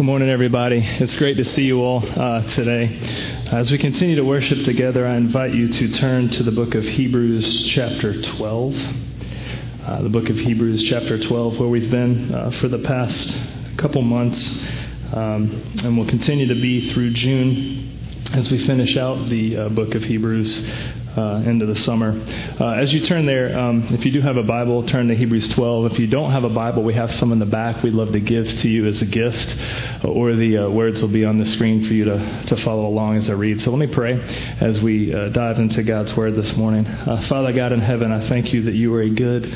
Good morning, everybody. It's great to see you all uh, today. As we continue to worship together, I invite you to turn to the book of Hebrews, chapter 12. Uh, the book of Hebrews, chapter 12, where we've been uh, for the past couple months, um, and we'll continue to be through June as we finish out the uh, book of Hebrews uh, into the summer. Uh, as you turn there, um, if you do have a Bible, turn to Hebrews 12. If you don't have a Bible, we have some in the back we'd love to give to you as a gift, or the uh, words will be on the screen for you to, to follow along as I read. So let me pray as we uh, dive into God's Word this morning. Uh, Father God in heaven, I thank you that you are a good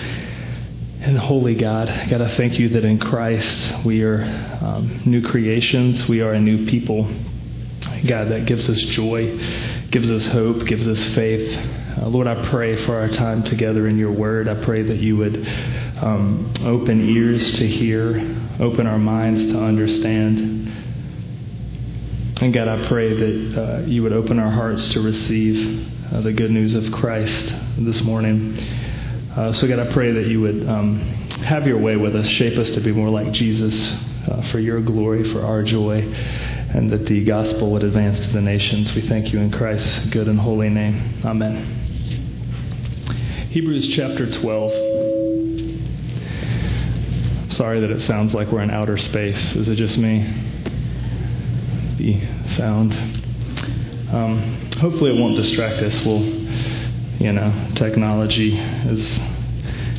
and holy God. God, I thank you that in Christ we are um, new creations, we are a new people. God, that gives us joy, gives us hope, gives us faith. Uh, Lord, I pray for our time together in your word. I pray that you would um, open ears to hear, open our minds to understand. And God, I pray that uh, you would open our hearts to receive uh, the good news of Christ this morning. Uh, so, God, I pray that you would um, have your way with us, shape us to be more like Jesus uh, for your glory, for our joy and that the gospel would advance to the nations. We thank you in Christ's good and holy name. Amen. Hebrews chapter 12. Sorry that it sounds like we're in outer space. Is it just me? The sound. Um, hopefully, it won't distract us. We'll, you know, technology is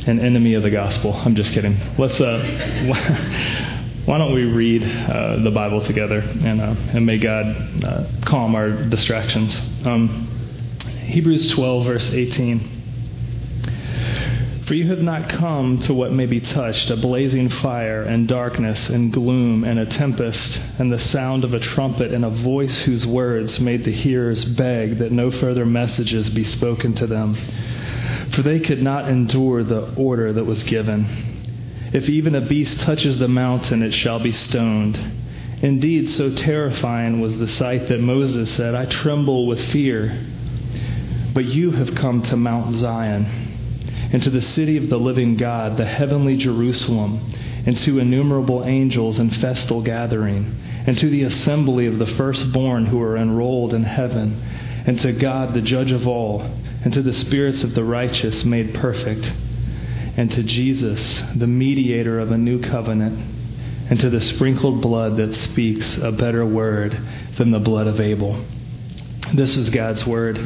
an enemy of the gospel. I'm just kidding. Let's. Uh, why don't we read uh, the Bible together and, uh, and may God uh, calm our distractions? Um, Hebrews 12, verse 18. For you have not come to what may be touched a blazing fire, and darkness, and gloom, and a tempest, and the sound of a trumpet, and a voice whose words made the hearers beg that no further messages be spoken to them. For they could not endure the order that was given. If even a beast touches the mountain, it shall be stoned. Indeed, so terrifying was the sight that Moses said, I tremble with fear. But you have come to Mount Zion, and to the city of the living God, the heavenly Jerusalem, and to innumerable angels in festal gathering, and to the assembly of the firstborn who are enrolled in heaven, and to God, the judge of all, and to the spirits of the righteous made perfect and to Jesus, the mediator of a new covenant, and to the sprinkled blood that speaks a better word than the blood of Abel. This is God's word.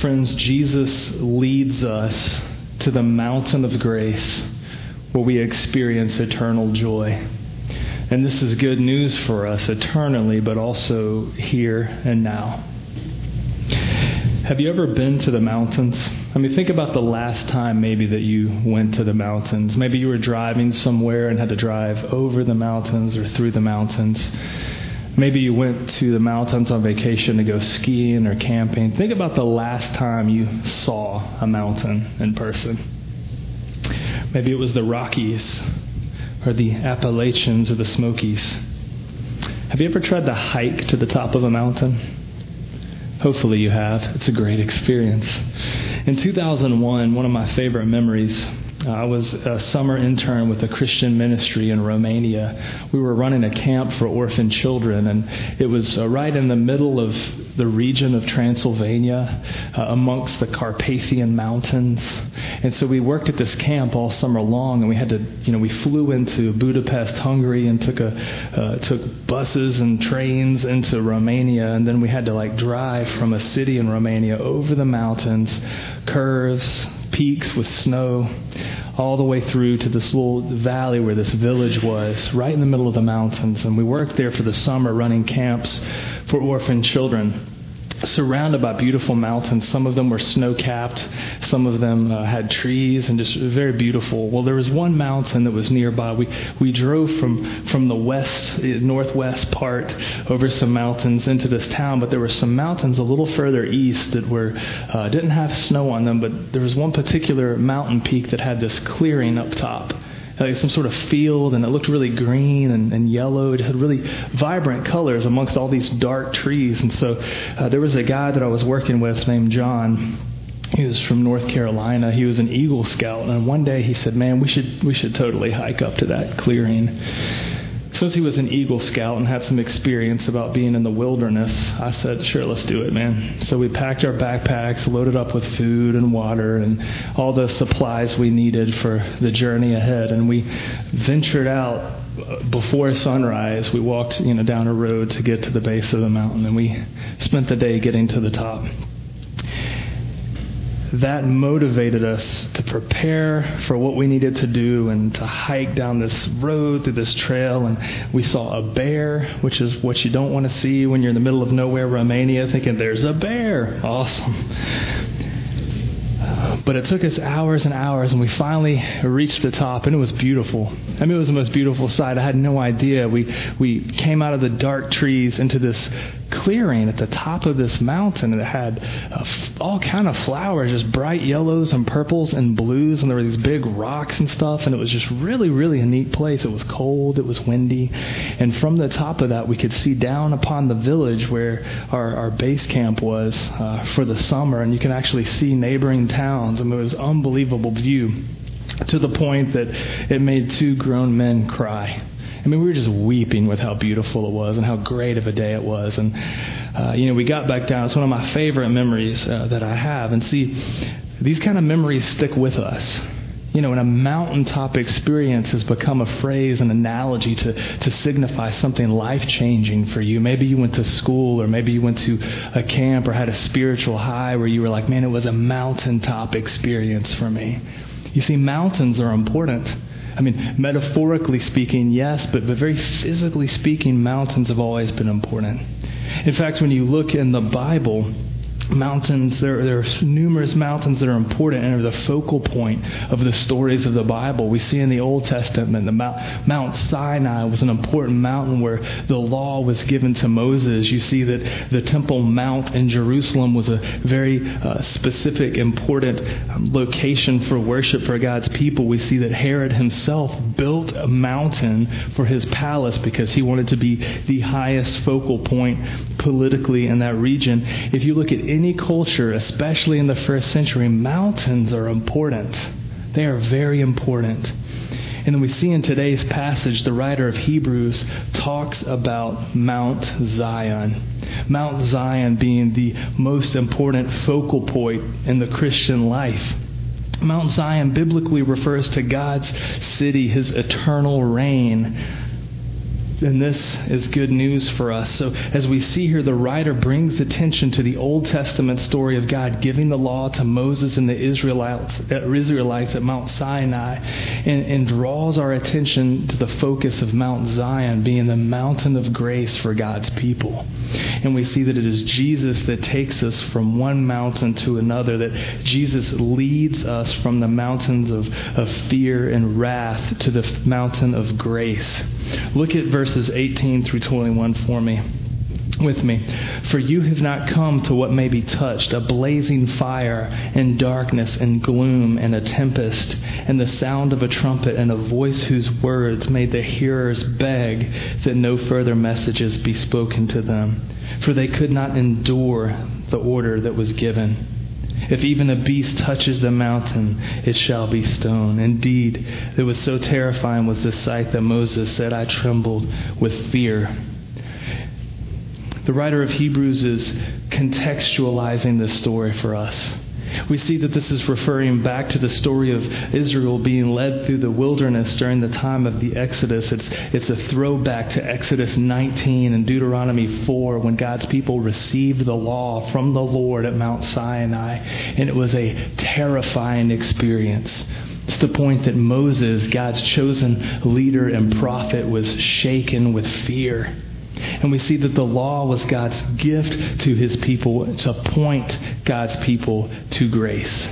Friends, Jesus leads us to the mountain of grace where we experience eternal joy. And this is good news for us eternally, but also here and now. Have you ever been to the mountains? I mean, think about the last time maybe that you went to the mountains. Maybe you were driving somewhere and had to drive over the mountains or through the mountains. Maybe you went to the mountains on vacation to go skiing or camping. Think about the last time you saw a mountain in person. Maybe it was the Rockies or the Appalachians or the Smokies. Have you ever tried to hike to the top of a mountain? Hopefully, you have. It's a great experience. In 2001, one of my favorite memories I was a summer intern with a Christian ministry in Romania. We were running a camp for orphan children, and it was uh, right in the middle of the region of Transylvania, uh, amongst the Carpathian Mountains. And so we worked at this camp all summer long, and we had to, you know, we flew into Budapest, Hungary, and took a uh, took buses and trains into Romania, and then we had to like drive from a city in Romania over the mountains, curves, peaks with snow, all the way through to this little valley where this village was, right in the middle of the mountains. And we worked there for the summer running camps for orphan children surrounded by beautiful mountains. Some of them were snow capped, some of them uh, had trees and just very beautiful. Well, there was one mountain that was nearby. We, we drove from, from the west, eh, northwest part over some mountains into this town, but there were some mountains a little further east that were, uh, didn't have snow on them, but there was one particular mountain peak that had this clearing up top like some sort of field, and it looked really green and, and yellow. It had really vibrant colors amongst all these dark trees. And so uh, there was a guy that I was working with named John. He was from North Carolina. He was an Eagle Scout, and one day he said, "Man, we should we should totally hike up to that clearing." Since he was an Eagle Scout and had some experience about being in the wilderness, I said, sure, let's do it, man. So we packed our backpacks, loaded up with food and water and all the supplies we needed for the journey ahead, and we ventured out uh, before sunrise. We walked, you know, down a road to get to the base of the mountain, and we spent the day getting to the top that motivated us to prepare for what we needed to do and to hike down this road through this trail. And we saw a bear, which is what you don't want to see when you're in the middle of nowhere, Romania, thinking, there's a bear. Awesome. But it took us hours and hours, and we finally reached the top, and it was beautiful. I mean, it was the most beautiful sight. I had no idea. We we came out of the dark trees into this clearing at the top of this mountain that had uh, all kind of flowers, just bright yellows and purples and blues, and there were these big rocks and stuff, and it was just really, really a neat place. It was cold, it was windy, and from the top of that, we could see down upon the village where our, our base camp was uh, for the summer, and you can actually see neighboring towns. I mean, it was unbelievable view to the point that it made two grown men cry. I mean, we were just weeping with how beautiful it was and how great of a day it was. And, uh, you know, we got back down. It's one of my favorite memories uh, that I have. And see, these kind of memories stick with us. You know, when a mountaintop experience has become a phrase, an analogy to, to signify something life changing for you. Maybe you went to school, or maybe you went to a camp, or had a spiritual high where you were like, man, it was a mountaintop experience for me. You see, mountains are important. I mean, metaphorically speaking, yes, but, but very physically speaking, mountains have always been important. In fact, when you look in the Bible, mountains, there, there, are numerous mountains that are important and are the focal point of the stories of the Bible. We see in the Old Testament the Mount, Mount Sinai was an important mountain where the law was given to Moses. You see that the Temple Mount in Jerusalem was a very uh, specific, important um, location for worship for God's people. We see that Herod himself built a mountain for his palace because he wanted to be the highest focal point politically in that region. If you look at any culture, especially in the first century, mountains are important. They are very important. And we see in today's passage, the writer of Hebrews talks about Mount Zion. Mount Zion being the most important focal point in the Christian life. Mount Zion biblically refers to God's city, his eternal reign and this is good news for us. So, as we see here, the writer brings attention to the Old Testament story of God giving the law to Moses and the Israelites, uh, Israelites at Mount Sinai and, and draws our attention to the focus of Mount Zion being the mountain of grace for God's people. And we see that it is Jesus that takes us from one mountain to another, that Jesus leads us from the mountains of, of fear and wrath to the mountain of grace. Look at verse verses 18 through 21 for me. With me. For you have not come to what may be touched, a blazing fire, and darkness, and gloom, and a tempest, and the sound of a trumpet, and a voice whose words made the hearers beg that no further messages be spoken to them. For they could not endure the order that was given. If even a beast touches the mountain, it shall be stoned. Indeed, it was so terrifying was the sight that Moses said, I trembled with fear. The writer of Hebrews is contextualizing this story for us. We see that this is referring back to the story of Israel being led through the wilderness during the time of the Exodus. It's, it's a throwback to Exodus 19 and Deuteronomy 4 when God's people received the law from the Lord at Mount Sinai. And it was a terrifying experience. It's the point that Moses, God's chosen leader and prophet, was shaken with fear. And we see that the law was God's gift to his people to point God's people to grace.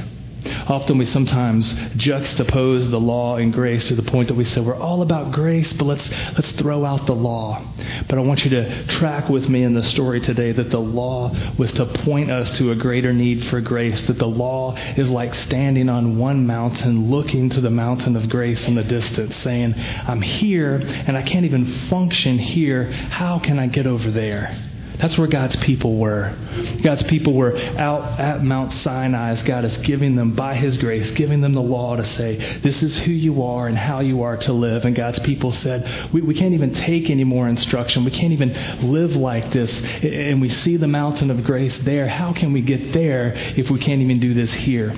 Often we sometimes juxtapose the law and grace to the point that we say we're all about grace, but let's let's throw out the law. But I want you to track with me in the story today that the law was to point us to a greater need for grace, that the law is like standing on one mountain looking to the mountain of grace in the distance, saying, I'm here and I can't even function here. How can I get over there? That's where God's people were. God's people were out at Mount Sinai as God is giving them, by His grace, giving them the law to say, this is who you are and how you are to live. And God's people said, we, we can't even take any more instruction. We can't even live like this. And we see the mountain of grace there. How can we get there if we can't even do this here?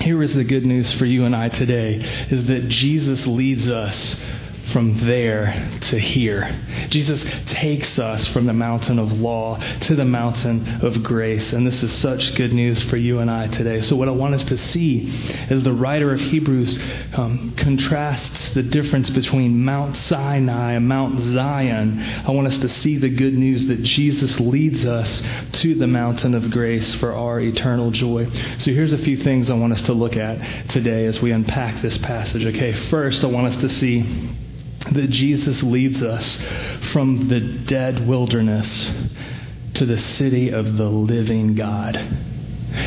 Here is the good news for you and I today is that Jesus leads us from there to here. Jesus takes us from the mountain of law to the mountain of grace. And this is such good news for you and I today. So, what I want us to see is the writer of Hebrews um, contrasts the difference between Mount Sinai and Mount Zion. I want us to see the good news that Jesus leads us to the mountain of grace for our eternal joy. So, here's a few things I want us to look at today as we unpack this passage. Okay, first, I want us to see that Jesus leads us from the dead wilderness to the city of the living God.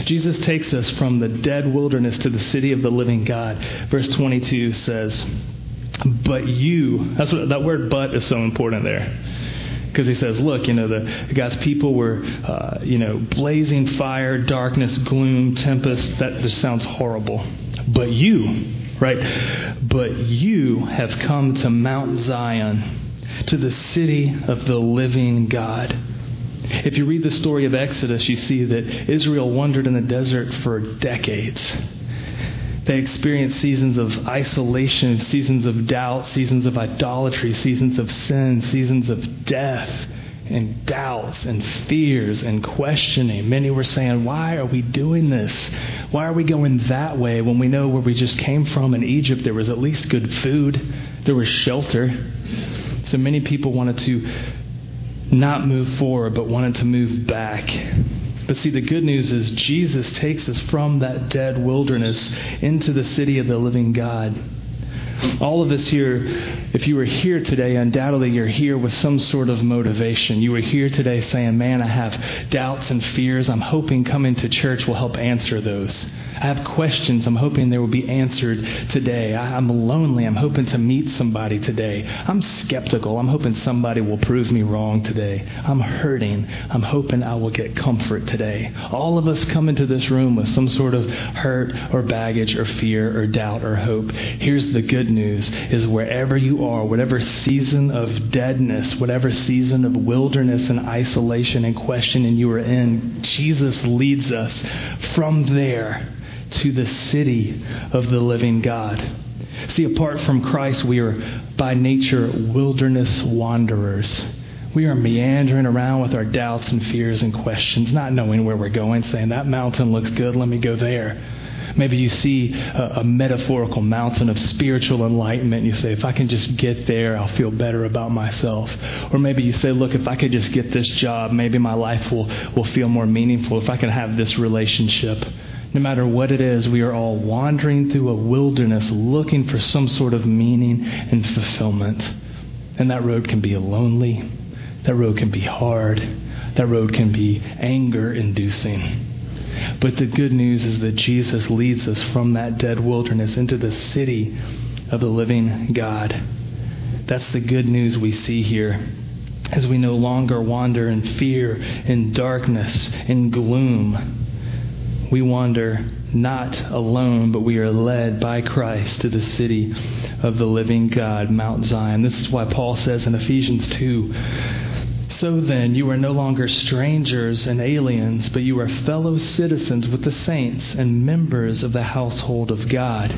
Jesus takes us from the dead wilderness to the city of the living God. Verse 22 says, But you, that's what that word but is so important there. Because he says, look, you know, the God's people were, uh, you know, blazing fire, darkness, gloom, tempest. That just sounds horrible. But you, right? But you have come to Mount Zion, to the city of the living God. If you read the story of Exodus, you see that Israel wandered in the desert for decades. They experienced seasons of isolation, seasons of doubt, seasons of idolatry, seasons of sin, seasons of death and doubts and fears and questioning. Many were saying, Why are we doing this? Why are we going that way when we know where we just came from in Egypt there was at least good food, there was shelter? So many people wanted to not move forward, but wanted to move back. But see, the good news is Jesus takes us from that dead wilderness into the city of the living God. All of us here, if you were here today, undoubtedly you're here with some sort of motivation. You were here today saying, Man, I have doubts and fears. I'm hoping coming to church will help answer those. I have questions. I'm hoping they will be answered today. I'm lonely. I'm hoping to meet somebody today. I'm skeptical. I'm hoping somebody will prove me wrong today. I'm hurting. I'm hoping I will get comfort today. All of us come into this room with some sort of hurt or baggage or fear or doubt or hope. Here's the good news is wherever you are, whatever season of deadness, whatever season of wilderness and isolation and questioning you are in, Jesus leads us from there to the city of the living God. See, apart from Christ, we are by nature wilderness wanderers. We are meandering around with our doubts and fears and questions, not knowing where we're going, saying, That mountain looks good, let me go there. Maybe you see a, a, metaphorical mountain of spiritual enlightenment. You say, if I can just get there, I'll feel better about myself. Or maybe you say, look, if I could just get this job, maybe my life will, will feel more meaningful. If I can have this relationship no matter what it is, we are all wandering through a wilderness looking for some sort of meaning and fulfillment. And that road can be lonely. That road can be hard. That road can be anger inducing. But the good news is that Jesus leads us from that dead wilderness into the city of the living God. That's the good news we see here as we no longer wander in fear, in darkness, in gloom we wander not alone, but we are led by Christ to the city of the living God, Mount Zion. This is why Paul says in Ephesians 2 So then, you are no longer strangers and aliens, but you are fellow citizens with the saints and members of the household of God.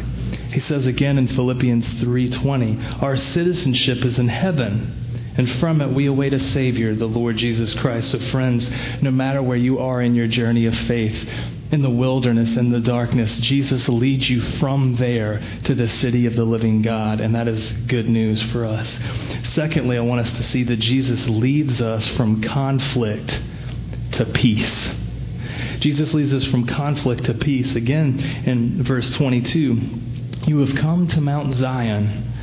He says again in Philippians 3:20, our citizenship is in heaven and from it we await a Savior, the Lord Jesus Christ. So, friends, no matter where you are in your journey of faith, in the wilderness, in the darkness, Jesus leads you from there to the city of the living God, and that is good news for us. Secondly, I want us to see that Jesus leads us from conflict to peace. Jesus leads us from conflict to peace. Again, in verse 22, you have come to Mount Zion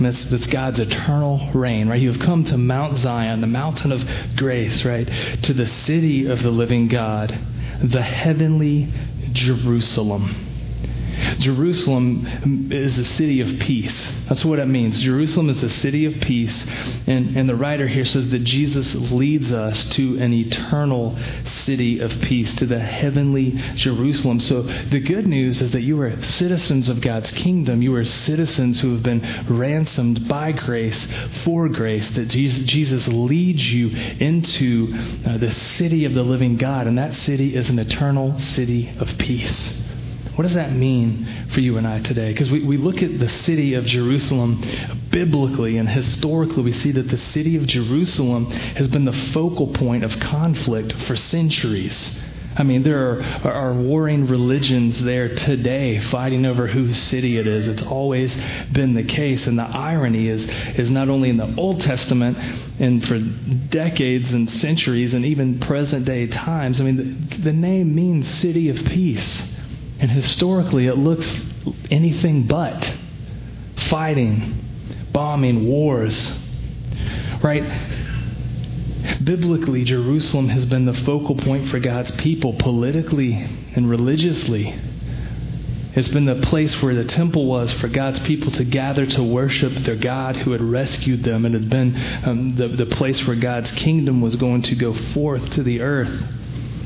that's, that's God's eternal reign, right? You have come to Mount Zion, the mountain of grace, right? To the city of the living God, the heavenly Jerusalem. Jerusalem is a city of peace. That's what it means. Jerusalem is a city of peace. And, and the writer here says that Jesus leads us to an eternal city of peace, to the heavenly Jerusalem. So the good news is that you are citizens of God's kingdom. You are citizens who have been ransomed by grace, for grace, that Jesus, Jesus leads you into uh, the city of the living God. And that city is an eternal city of peace. What does that mean for you and I today? Because we, we look at the city of Jerusalem biblically and historically, we see that the city of Jerusalem has been the focal point of conflict for centuries. I mean, there are, are, warring religions there today fighting over whose city it is. It's always been the case. And the irony is, is not only in the Old Testament and for decades and centuries and even present day times, I mean, the, the name means city of peace. And historically, it looks anything but fighting, bombing, wars. Right? Biblically, Jerusalem has been the focal point for God's people politically and religiously. It's been the place where the temple was for God's people to gather to worship their God who had rescued them. It had been um, the, the place where God's kingdom was going to go forth to the earth.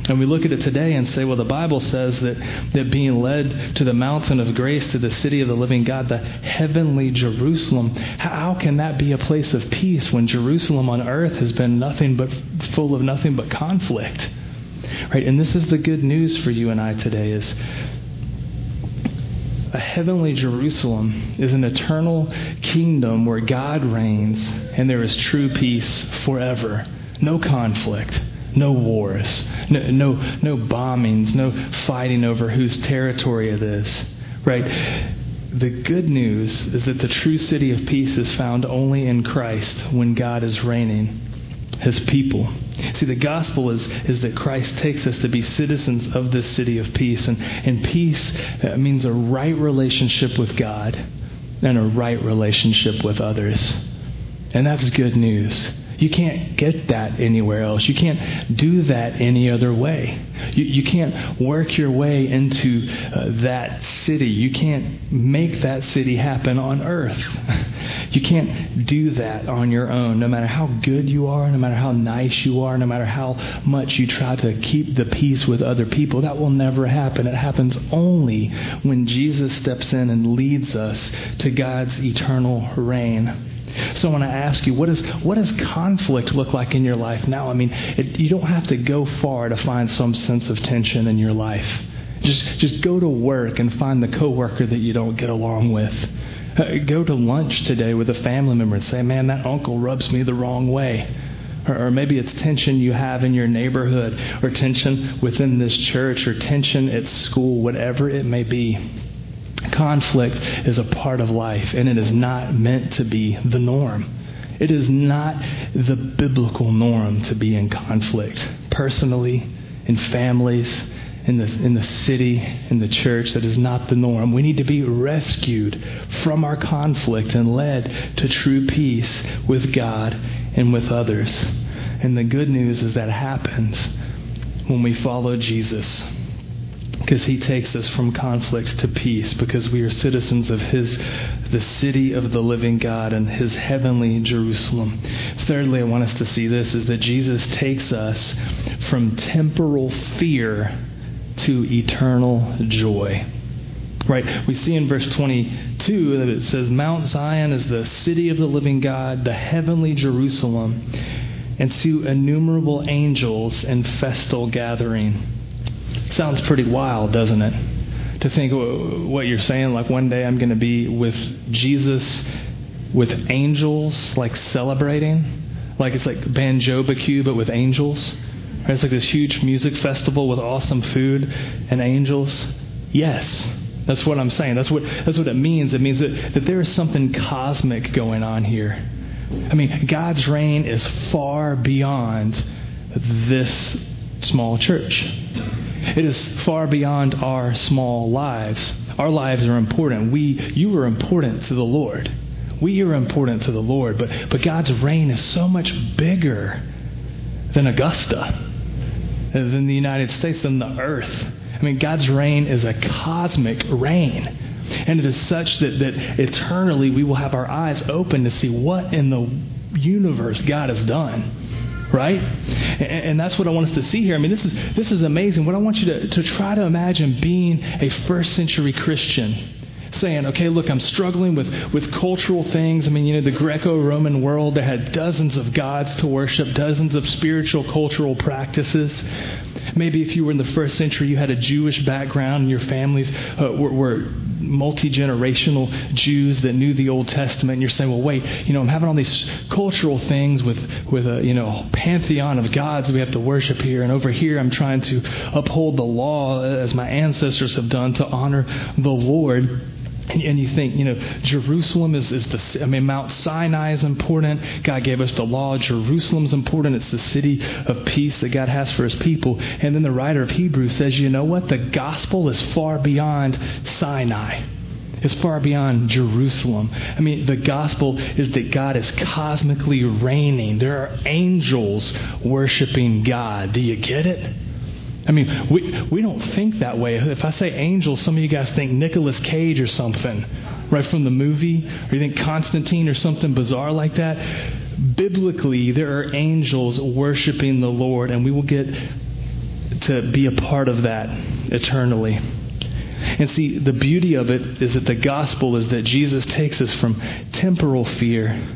And we look at it today and say, well, the Bible says that, that being led to the mountain of grace, to the city of the living God, the heavenly Jerusalem, how can that be a place of peace when Jerusalem on earth has been nothing but full of nothing but conflict? Right? And this is the good news for you and I today is a heavenly Jerusalem is an eternal kingdom where God reigns and there is true peace forever. No conflict no wars, no, no, no bombings, no fighting over whose territory it is, right? The good news is that the true city of peace is found only in Christ when God is reigning his people. See, the gospel is, is that Christ takes us to be citizens of this city of peace. And, and peace uh, means a right relationship with God and a right relationship with others. And that's good news. You can't get that anywhere else. You can't do that any other way. You, you can't work your way into uh, that city. You can't make that city happen on earth. You can't do that on your own, no matter how good you are, no matter how nice you are, no matter how much you try to keep the peace with other people. That will never happen. It happens only when Jesus steps in and leads us to God's eternal reign. So I want to ask you, what, is, what does conflict look like in your life now? I mean, it, you don't have to go far to find some sense of tension in your life. Just, just go to work and find the coworker that you don't get along with. Uh, go to lunch today with a family member and say, man, that uncle rubs me the wrong way. Or, or maybe it's tension you have in your neighborhood, or tension within this church, or tension at school, whatever it may be. Conflict is a part of life, and it is not meant to be the norm. It is not the biblical norm to be in conflict personally, in families, in the, in the city, in the church. That is not the norm. We need to be rescued from our conflict and led to true peace with God and with others. And the good news is that happens when we follow Jesus because he takes us from conflict to peace because we are citizens of his the city of the living God and his heavenly Jerusalem. Thirdly, I want us to see this is that Jesus takes us from temporal fear to eternal joy. Right? We see in verse 22 that it says Mount Zion is the city of the living God, the heavenly Jerusalem, and to innumerable angels in festal gathering. Sounds pretty wild, doesn't it? To think what you're saying, like one day I'm going to be with Jesus, with angels, like celebrating. Like it's like Banjobacue, but with angels. It's like this huge music festival with awesome food and angels. Yes, that's what I'm saying. That's what, that's what it means. It means that, that there is something cosmic going on here. I mean, God's reign is far beyond this small church. It is far beyond our small lives. Our lives are important. We, you are important to the Lord. We are important to the Lord, but, but God's reign is so much bigger than Augusta, than the United States, than the earth. I mean, God's reign is a cosmic reign. And it is such that, that eternally we will have our eyes open to see what in the universe God has done right? And, that's what I want us to see here. I mean, this is this is amazing. What I want you to, to try to imagine being a first century Christian saying, okay, look, I'm struggling with, with cultural things. I mean, you know, the Greco Roman world, they had dozens of gods to worship, dozens of spiritual, cultural practices. Maybe if you were in the first century, you had a Jewish background and your families uh, were, were multi generational Jews that knew the Old Testament. And you're saying, well, wait, you know, I'm having all these cultural things with, with a, you know, pantheon of gods we have to worship here. And over here, I'm trying to uphold the law as my ancestors have done to honor the Lord. And, you think, you know, Jerusalem is, is the, I mean, Mount Sinai is important. God gave us the law. Jerusalem's important. It's the city of peace that God has for his people. And then the writer of Hebrews says, you know what? The gospel is far beyond Sinai. It's far beyond Jerusalem. I mean, the gospel is that God is cosmically reigning. There are angels worshiping God. Do you get it? I mean, we, we don't think that way. If I say angels, some of you guys think Nicolas Cage or something, right from the movie, or you think Constantine or something bizarre like that. Biblically, there are angels worshiping the Lord, and we will get to be a part of that eternally. And see, the beauty of it is that the gospel is that Jesus takes us from temporal fear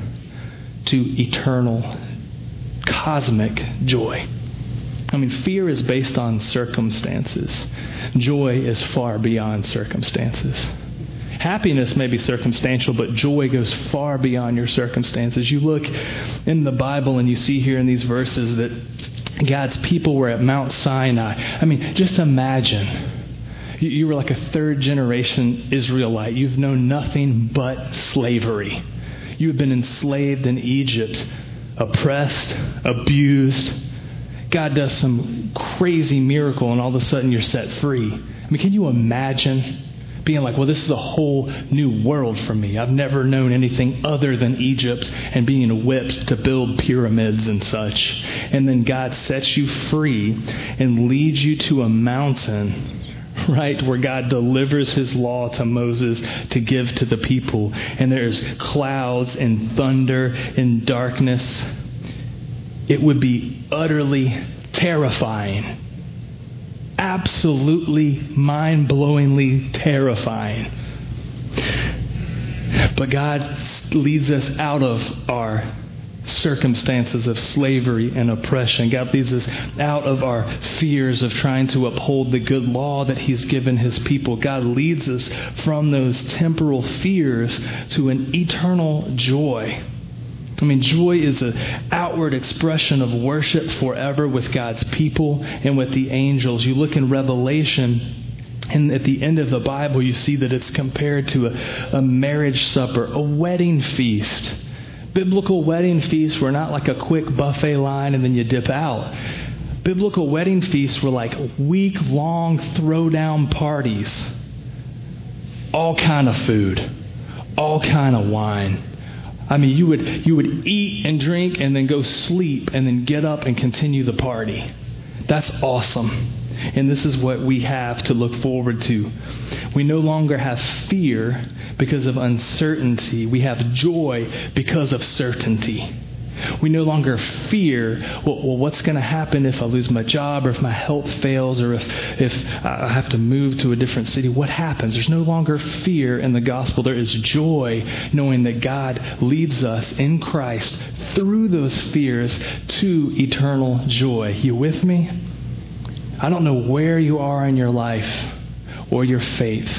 to eternal, cosmic joy. I mean, fear is based on circumstances. Joy is far beyond circumstances. Happiness may be circumstantial, but joy goes far beyond your circumstances. You look in the Bible and you see here in these verses that God's people were at Mount Sinai. I mean, just imagine. You were like a third generation Israelite. You've known nothing but slavery. You have been enslaved in Egypt, oppressed, abused, God does some crazy miracle and all of a sudden you're set free. I mean, can you imagine being like, well, this is a whole new world for me. I've never known anything other than Egypt and being whipped to build pyramids and such. And then God sets you free and leads you to a mountain, right, where God delivers his law to Moses to give to the people. And there's clouds and thunder and darkness it would be utterly terrifying. Absolutely mind blowingly terrifying. But God leads us out of our circumstances of slavery and oppression. God leads us out of our fears of trying to uphold the good law that He's given His people. God leads us from those temporal fears to an eternal joy I mean, joy is an outward expression of worship forever with God's people and with the angels. You look in Revelation, and at the end of the Bible, you see that it's compared to a, a marriage supper, a wedding feast. Biblical wedding feasts were not like a quick buffet line and then you dip out. Biblical wedding feasts were like week long throwdown parties. All kind of food, all kind of wine I mean, you would, you would eat and drink and then go sleep and then get up and continue the party. That's awesome. And this is what we have to look forward to. We no longer have fear because of uncertainty. We have joy because of certainty. We no longer fear, well, well what's going to happen if I lose my job or if my health fails or if, if I have to move to a different city? What happens? There's no longer fear in the gospel. There is joy knowing that God leads us in Christ through those fears to eternal joy. You with me? I don't know where you are in your life or your faith.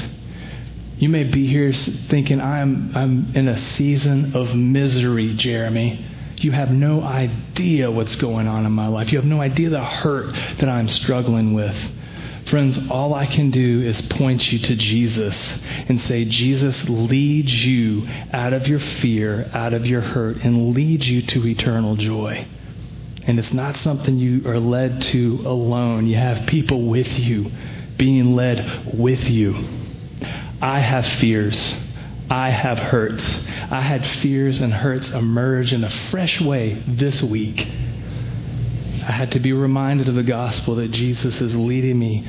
You may be here thinking, I'm, I'm in a season of misery, Jeremy. You have no idea what's going on in my life. You have no idea the hurt that I'm struggling with. Friends, all I can do is point you to Jesus and say, Jesus leads you out of your fear, out of your hurt, and leads you to eternal joy. And it's not something you are led to alone. You have people with you, being led with you. I have fears. I have hurts. I had fears and hurts emerge in a fresh way this week. I had to be reminded of the gospel that Jesus is leading me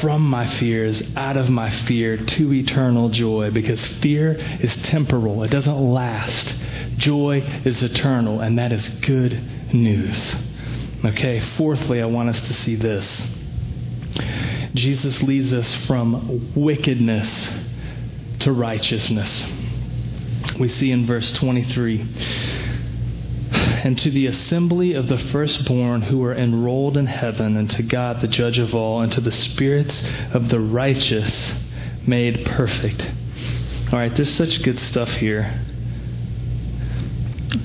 from my fears, out of my fear to eternal joy, because fear is temporal, it doesn't last. Joy is eternal, and that is good news. Okay, fourthly, I want us to see this. Jesus leads us from wickedness to righteousness. We see in verse 23 and to the assembly of the firstborn who are enrolled in heaven, and to God, the judge of all, and to the spirits of the righteous made perfect. All right, there's such good stuff here.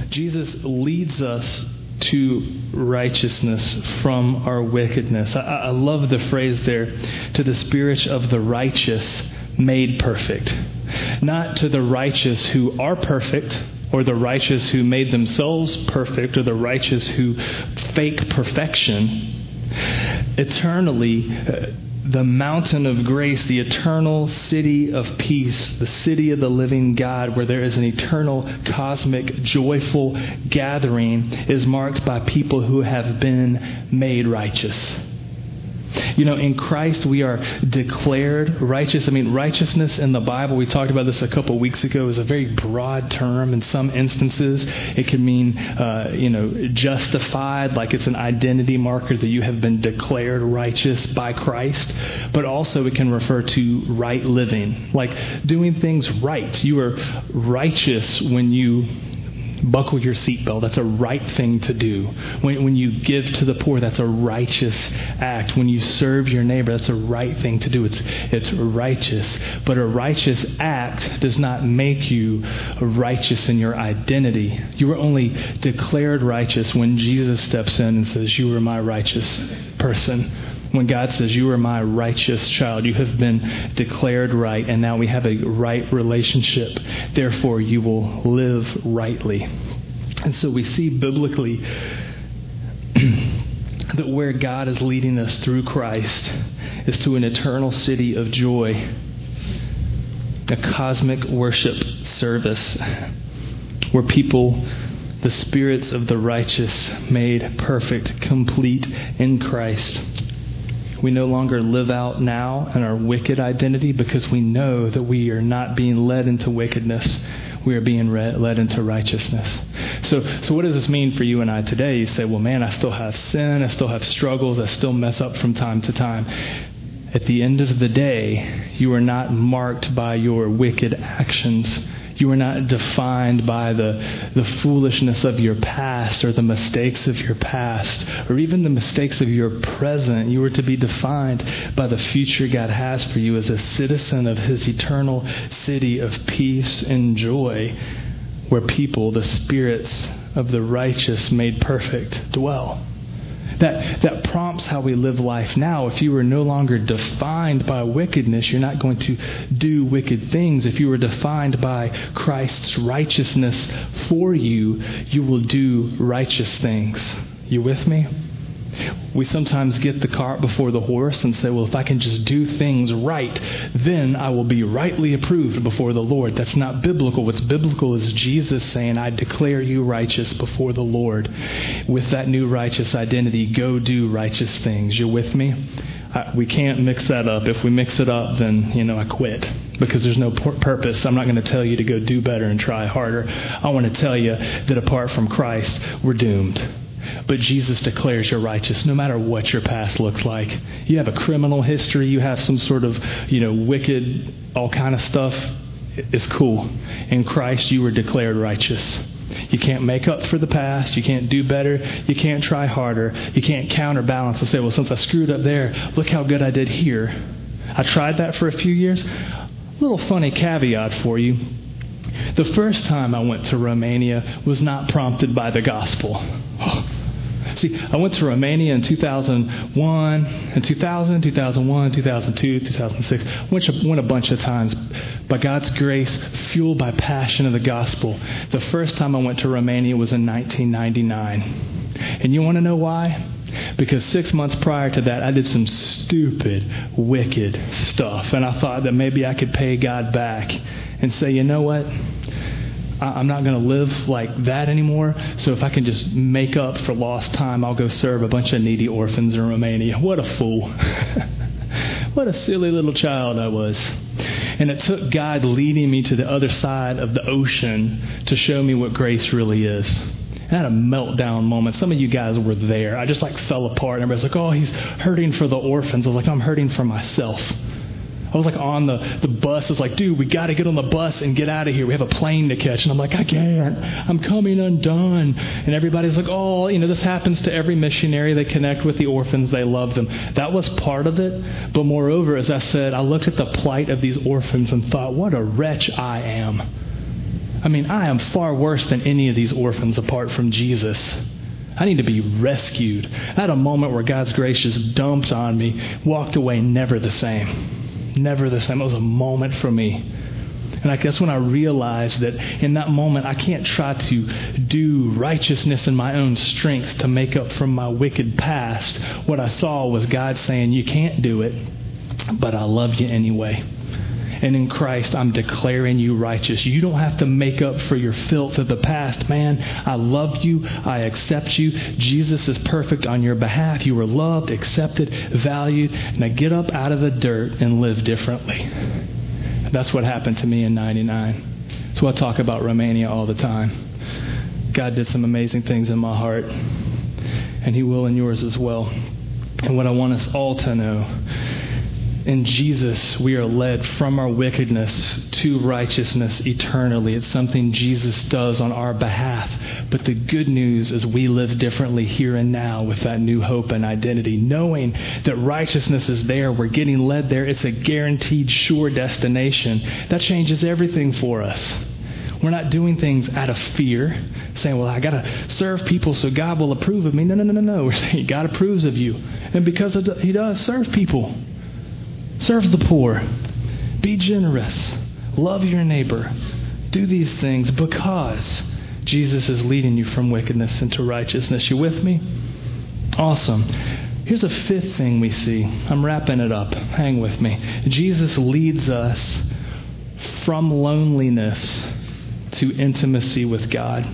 Jesus leads us to righteousness from our wickedness. I, I, love the phrase there to the spirits of the righteous made perfect. Not to the righteous who are perfect, or the righteous who made themselves perfect, or the righteous who fake perfection. Eternally, uh, the mountain of grace, the eternal city of peace, the city of the living God, where there is an eternal, cosmic, joyful gathering, is marked by people who have been made righteous. You know, in Christ we are declared righteous. I mean, righteousness in the Bible, we talked about this a couple weeks ago, is a very broad term. In some instances, it can mean, uh, you know, justified, like it's an identity marker that you have been declared righteous by Christ. But also it can refer to right living, like doing things right. You are righteous when you buckle your seatbelt. That's a right thing to do. When, when you give to the poor, that's a righteous act. When you serve your neighbor, that's a right thing to do. It's, it's righteous. But a righteous act does not make you righteous in your identity. You are only declared righteous when Jesus steps in and says, You are my righteous person when God says, You are my righteous child, you have been declared right, and now we have a right relationship. Therefore, you will live rightly. And so we see biblically that where God is leading us through Christ is to an eternal city of joy, a cosmic worship service where people the spirits of the righteous made perfect, complete in Christ. We no longer live out now in our wicked identity because we know that we are not being led into wickedness. We are being led into righteousness. So, so what does this mean for you and I today? You say, well, man, I still have sin. I still have struggles. I still mess up from time to time. At the end of the day, you are not marked by your wicked actions you are not defined by the, the foolishness of your past or the mistakes of your past or even the mistakes of your present. You are to be defined by the future God has for you as a citizen of His eternal city of peace and joy where people, the spirits of the righteous made perfect, dwell that, that prompts how we live life now. If you are no longer defined by wickedness, you're not going to do wicked things. If you are defined by Christ's righteousness for you, you will do righteous things. You with me? We sometimes get the cart before the horse and say, well, if I can just do things right, then I will be rightly approved before the Lord. That's not biblical. What's biblical is Jesus saying, I declare you righteous before the Lord. With that new righteous identity, go do righteous things. You're with me? I, we can't mix that up. If we mix it up, then, you know, I quit because there's no purpose. I'm not going to tell you to go do better and try harder. I want to tell you that apart from Christ, we're doomed. But Jesus declares you're righteous no matter what your past looks like. You have a criminal history, you have some sort of, you know, wicked, all kind of stuff. It's cool. In Christ, you were declared righteous. You can't make up for the past. You can't do better. You can't try harder. You can't counterbalance and say, well, since I screwed up there, look how good I did here. I tried that for a few years. Little funny caveat for you. The first time I went to Romania was not prompted by the gospel. See, I went to Romania in 2001, and 2000, 2001, 2002, 2006. Went a, went a bunch of times. By God's grace, fueled by passion of the gospel. The first time I went to Romania was in 1999. And you want to know why? Because six months prior to that, I did some stupid, wicked stuff. And I thought that maybe I could pay God back and say, you know what? I'm not going to live like that anymore. So if I can just make up for lost time, I'll go serve a bunch of needy orphans in Romania. What a fool. what a silly little child I was. And it took God leading me to the other side of the ocean to show me what grace really is. I had a meltdown moment. Some of you guys were there. I just like fell apart. And everybody's like, oh, he's hurting for the orphans. I was like, I'm hurting for myself. I was like on the, the bus. It's like, dude, we got to get on the bus and get out of here. We have a plane to catch. And I'm like, I can't. I'm coming undone. And everybody's like, oh, you know, this happens to every missionary. They connect with the orphans. They love them. That was part of it. But moreover, as I said, I looked at the plight of these orphans and thought, what a wretch I am. I mean, I am far worse than any of these orphans apart from Jesus. I need to be rescued. I had a moment where God's grace just dumped on me, walked away never the same never the same. It was a moment for me. And I guess when I realized that in that moment I can't try to do righteousness in my own strength to make up from my wicked past, what I saw was God saying, You can't do it, but I love you anyway. And in Christ, I'm declaring you righteous. You don't have to make up for your filth of the past, man. I love you. I accept you. Jesus is perfect on your behalf. You were loved, accepted, valued. Now get up out of the dirt and live differently. That's what happened to me in 99. So I talk about Romania all the time. God did some amazing things in my heart, and He will in yours as well. And what I want us all to know in Jesus, we are led from our wickedness to righteousness eternally. It's something Jesus does on our behalf. But the good news is we live differently here and now with that new hope and identity, knowing that righteousness is there. We're getting led there. It's a guaranteed, sure destination. That changes everything for us. We're not doing things out of fear, saying, well, I got to serve people so God will approve of me. No, no, no, no, no. God approves of you. And because He does, serve people. Serve the poor. Be generous. Love your neighbor. Do these things because Jesus is leading you from wickedness into righteousness. You with me? Awesome. Here's a fifth thing we see. I'm wrapping it up. Hang with me. Jesus leads us from loneliness to intimacy with God.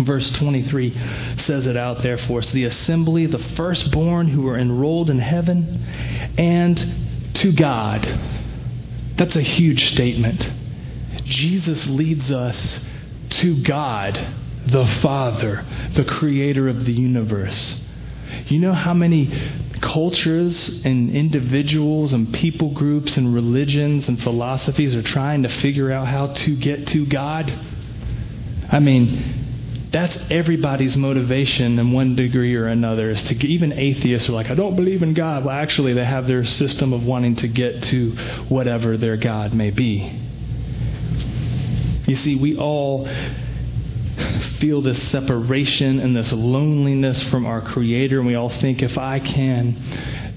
Verse 23 says it out there for us. The assembly, the firstborn who were enrolled in heaven, and to God. That's a huge statement. Jesus leads us to God, the Father, the creator of the universe. You know how many cultures and individuals and people groups and religions and philosophies are trying to figure out how to get to God? I mean, that's everybody's motivation in one degree or another is to even atheists are like i don't believe in god. Well actually they have their system of wanting to get to whatever their god may be. You see we all feel this separation and this loneliness from our creator and we all think if i can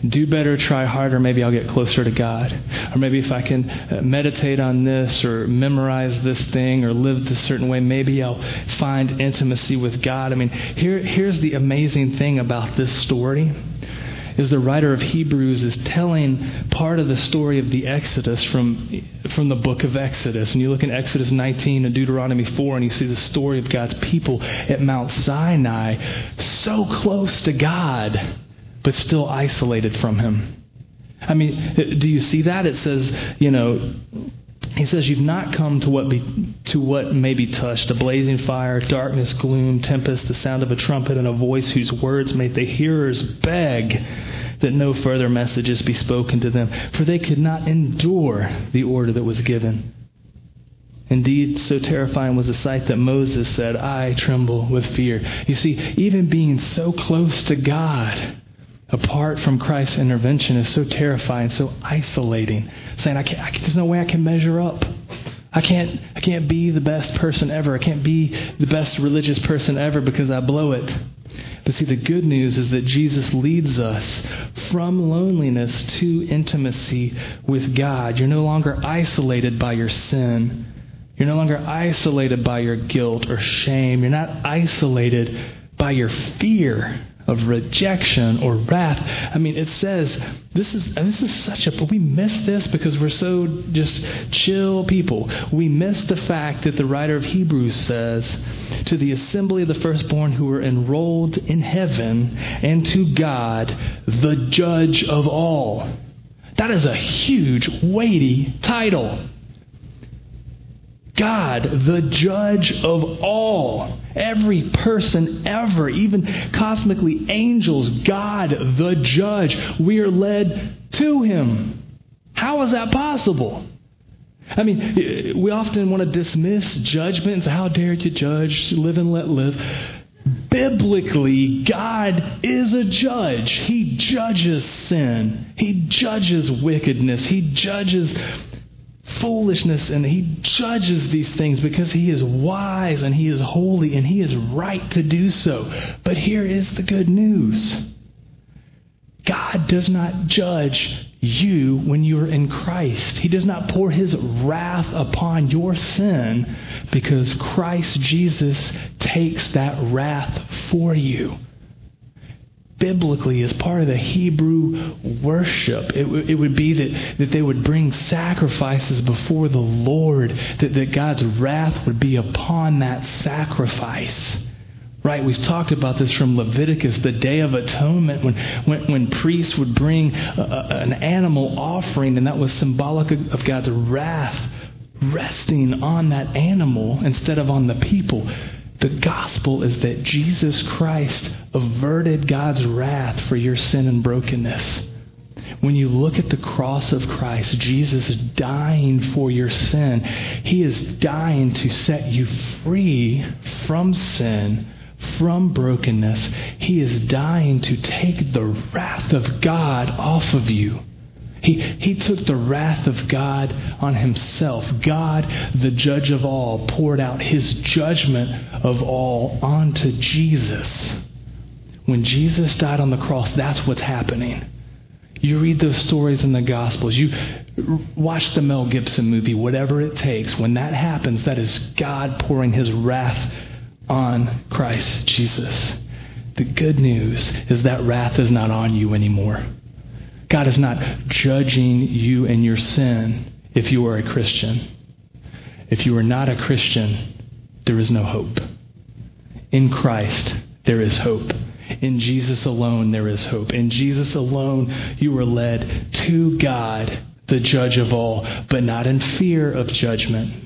do better, try harder, maybe I'll get closer to God. Or maybe if I can uh, meditate on this or memorize this thing or live this certain way, maybe I'll find intimacy with God. I mean, here, here's the amazing thing about this story is the writer of Hebrews is telling part of the story of the Exodus from, from the book of Exodus. And you look in Exodus 19 and Deuteronomy 4, and you see the story of God's people at Mount Sinai, so close to God but still isolated from Him. I mean, do you see that? It says, you know, he says, You've not come to what, be, to what may be touched a blazing fire, darkness, gloom, tempest, the sound of a trumpet, and a voice whose words make the hearers beg that no further messages be spoken to them, for they could not endure the order that was given. Indeed, so terrifying was the sight that Moses said, I tremble with fear. You see, even being so close to God, apart from Christ's intervention is so terrifying, so isolating. Saying, I can't, I there's no way I can measure up. I can't, I can't be the best person ever. I can't be the best religious person ever because I blow it. But see, the good news is that Jesus leads us from loneliness to intimacy with God. You're no longer isolated by your sin. You're no longer isolated by your guilt or shame. You're not isolated by your fear of rejection or wrath. I mean, it says this is this is such a but we miss this because we're so just chill people. We miss the fact that the writer of Hebrews says to the assembly of the firstborn who were enrolled in heaven and to God, the judge of all. That is a huge, weighty title. God, the judge of all, every person ever, even cosmically angels, God, the judge. We are led to Him. How is that possible? I mean, we often want to dismiss judgments. How dare you judge? Live and let live. Biblically, God is a judge. He judges sin. He judges wickedness. He judges foolishness and he judges these things because he is wise and he is holy and he is right to do so. But here is the good news God does not judge you when you are in Christ. He does not pour his wrath upon your sin because Christ Jesus takes that wrath for you biblically as part of the Hebrew worship. It, w- it would be that, that they would bring sacrifices before the Lord, that, that God's wrath would be upon that sacrifice. Right, we've talked about this from Leviticus, the Day of Atonement, when, when, when priests would bring a, a, an animal offering, and that was symbolic of, of God's wrath resting on that animal instead of on the people. The gospel is that Jesus Christ averted God's wrath for your sin and brokenness. When you look at the cross of Christ, Jesus dying for your sin, He is dying to set you free from sin, from brokenness. He is dying to take the wrath of God off of you. He, he took the wrath of God on himself. God, the judge of all, poured out his judgment of all onto Jesus. When Jesus died on the cross, that's what's happening. You read those stories in the Gospels. You watch the Mel Gibson movie, whatever it takes. When that happens, that is God pouring his wrath on Christ Jesus. The good news is that wrath is not on you anymore. God is not judging you and your sin if you are a Christian. If you are not a Christian, there is no hope. In Christ, there is hope. In Jesus alone, there is hope. In Jesus alone, you are led to God, the judge of all, but not in fear of judgment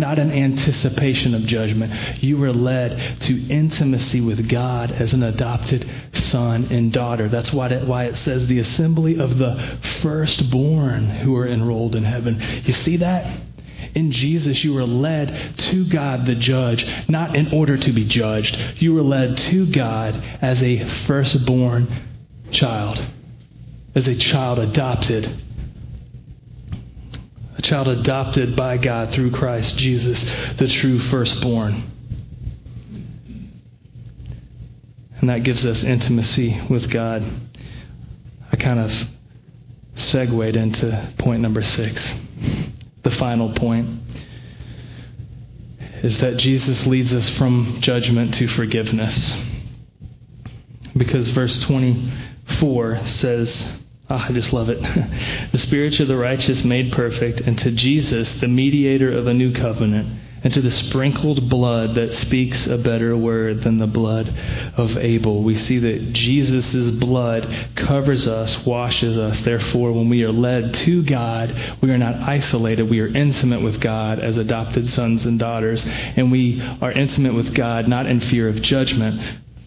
not an anticipation of judgment. You were led to intimacy with God as an adopted son and daughter. That's why it, why it says the assembly of the firstborn who are enrolled in heaven. You see that? In Jesus, you were led to God the judge, not in order to be judged. You were led to God as a firstborn child, as a child adopted a child adopted by God through Christ Jesus, the true firstborn. And that gives us intimacy with God. I kind of segued into point number six. The final point is that Jesus leads us from judgment to forgiveness. Because verse 24 says, Oh, I just love it. the spirits of the righteous made perfect, and to Jesus, the mediator of a new covenant, and to the sprinkled blood that speaks a better word than the blood of Abel. We see that Jesus' blood covers us, washes us. Therefore, when we are led to God, we are not isolated. We are intimate with God as adopted sons and daughters. And we are intimate with God not in fear of judgment,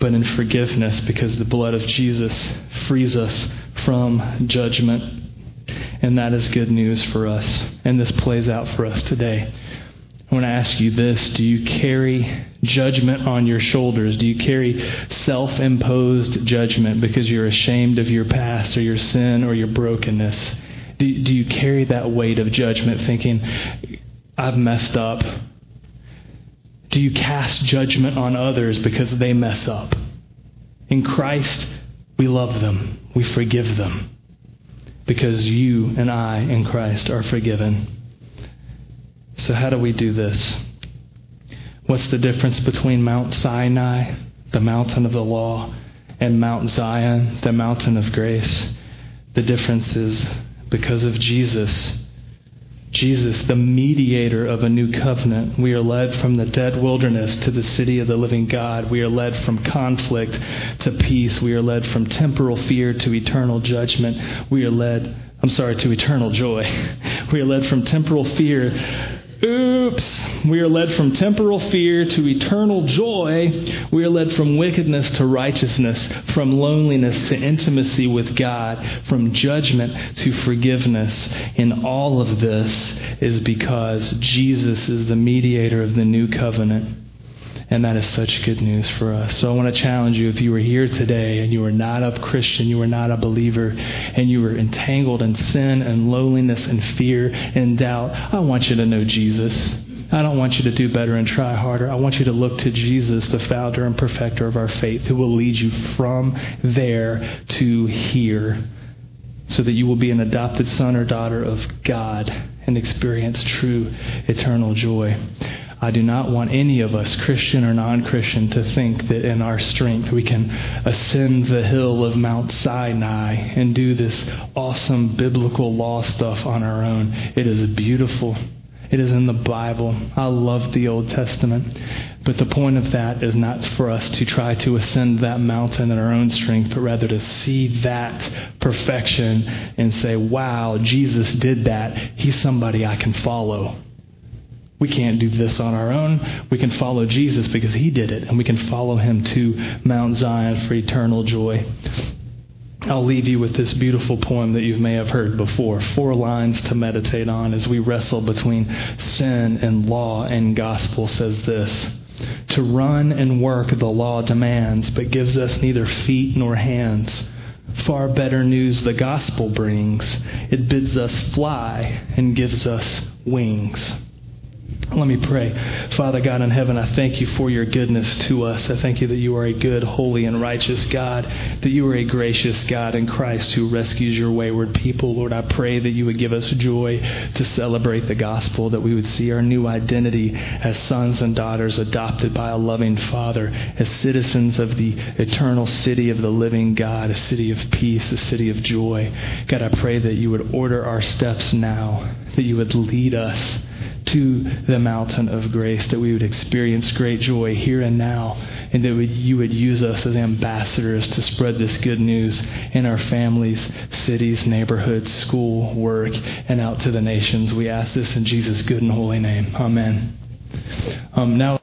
but in forgiveness because the blood of Jesus frees us from judgment. And that is good news for us. And this plays out for us today. I want to ask you this Do you carry judgment on your shoulders? Do you carry self imposed judgment because you're ashamed of your past or your sin or your brokenness? Do, do you carry that weight of judgment thinking, I've messed up? Do you cast judgment on others because they mess up? In Christ, we love them, we forgive them because you and I in Christ are forgiven. So, how do we do this? What's the difference between Mount Sinai, the mountain of the law, and Mount Zion, the mountain of grace? The difference is because of Jesus. Jesus, the mediator of a new covenant. We are led from the dead wilderness to the city of the living God. We are led from conflict to peace. We are led from temporal fear to eternal judgment. We are led I'm sorry, to eternal joy. We are led from temporal fear. Oops. We are led from temporal fear to eternal joy. We are led from wickedness to righteousness, from loneliness to intimacy with God, from judgment to forgiveness. And all of this is because Jesus is the mediator of the new covenant. And that is such good news for us. So I want to challenge you if you were here today and you were not a Christian, you were not a believer, and you were entangled in sin and loneliness and fear and doubt, I want you to know Jesus. I don't want you to do better and try harder. I want you to look to Jesus, the founder and perfecter of our faith, who will lead you from there to here so that you will be an adopted son or daughter of God and experience true eternal joy. I do not want any of us, Christian or non Christian, to think that in our strength we can ascend the hill of Mount Sinai and do this awesome biblical law stuff on our own. It is beautiful. It is in the Bible. I love the Old Testament. But the point of that is not for us to try to ascend that mountain in our own strength, but rather to see that perfection and say, wow, Jesus did that. He's somebody I can follow. We can't do this on our own. We can follow Jesus because he did it, and we can follow him to Mount Zion for eternal joy. I'll leave you with this beautiful poem that you may have heard before. Four lines to meditate on as we wrestle between sin and law and gospel says this. To run and work the law demands, but gives us neither feet nor hands. Far better news the gospel brings. It bids us fly and gives us wings. Let me pray. Father God in heaven, I thank you for your goodness to us. I thank you that you are a good, holy, and righteous God, that you are a gracious God in Christ who rescues your wayward people. Lord, I pray that you would give us joy to celebrate the gospel, that we would see our new identity as sons and daughters adopted by a loving Father, as citizens of the eternal city of the living God, a city of peace, a city of joy. God, I pray that you would order our steps now, that you would lead us to the mountain of grace, that we would experience great joy here and now, and that you would use us as ambassadors to spread this good news in our families, cities, neighborhoods, school, work, and out to the nations. We ask this in Jesus' good and holy name. Amen. Um, now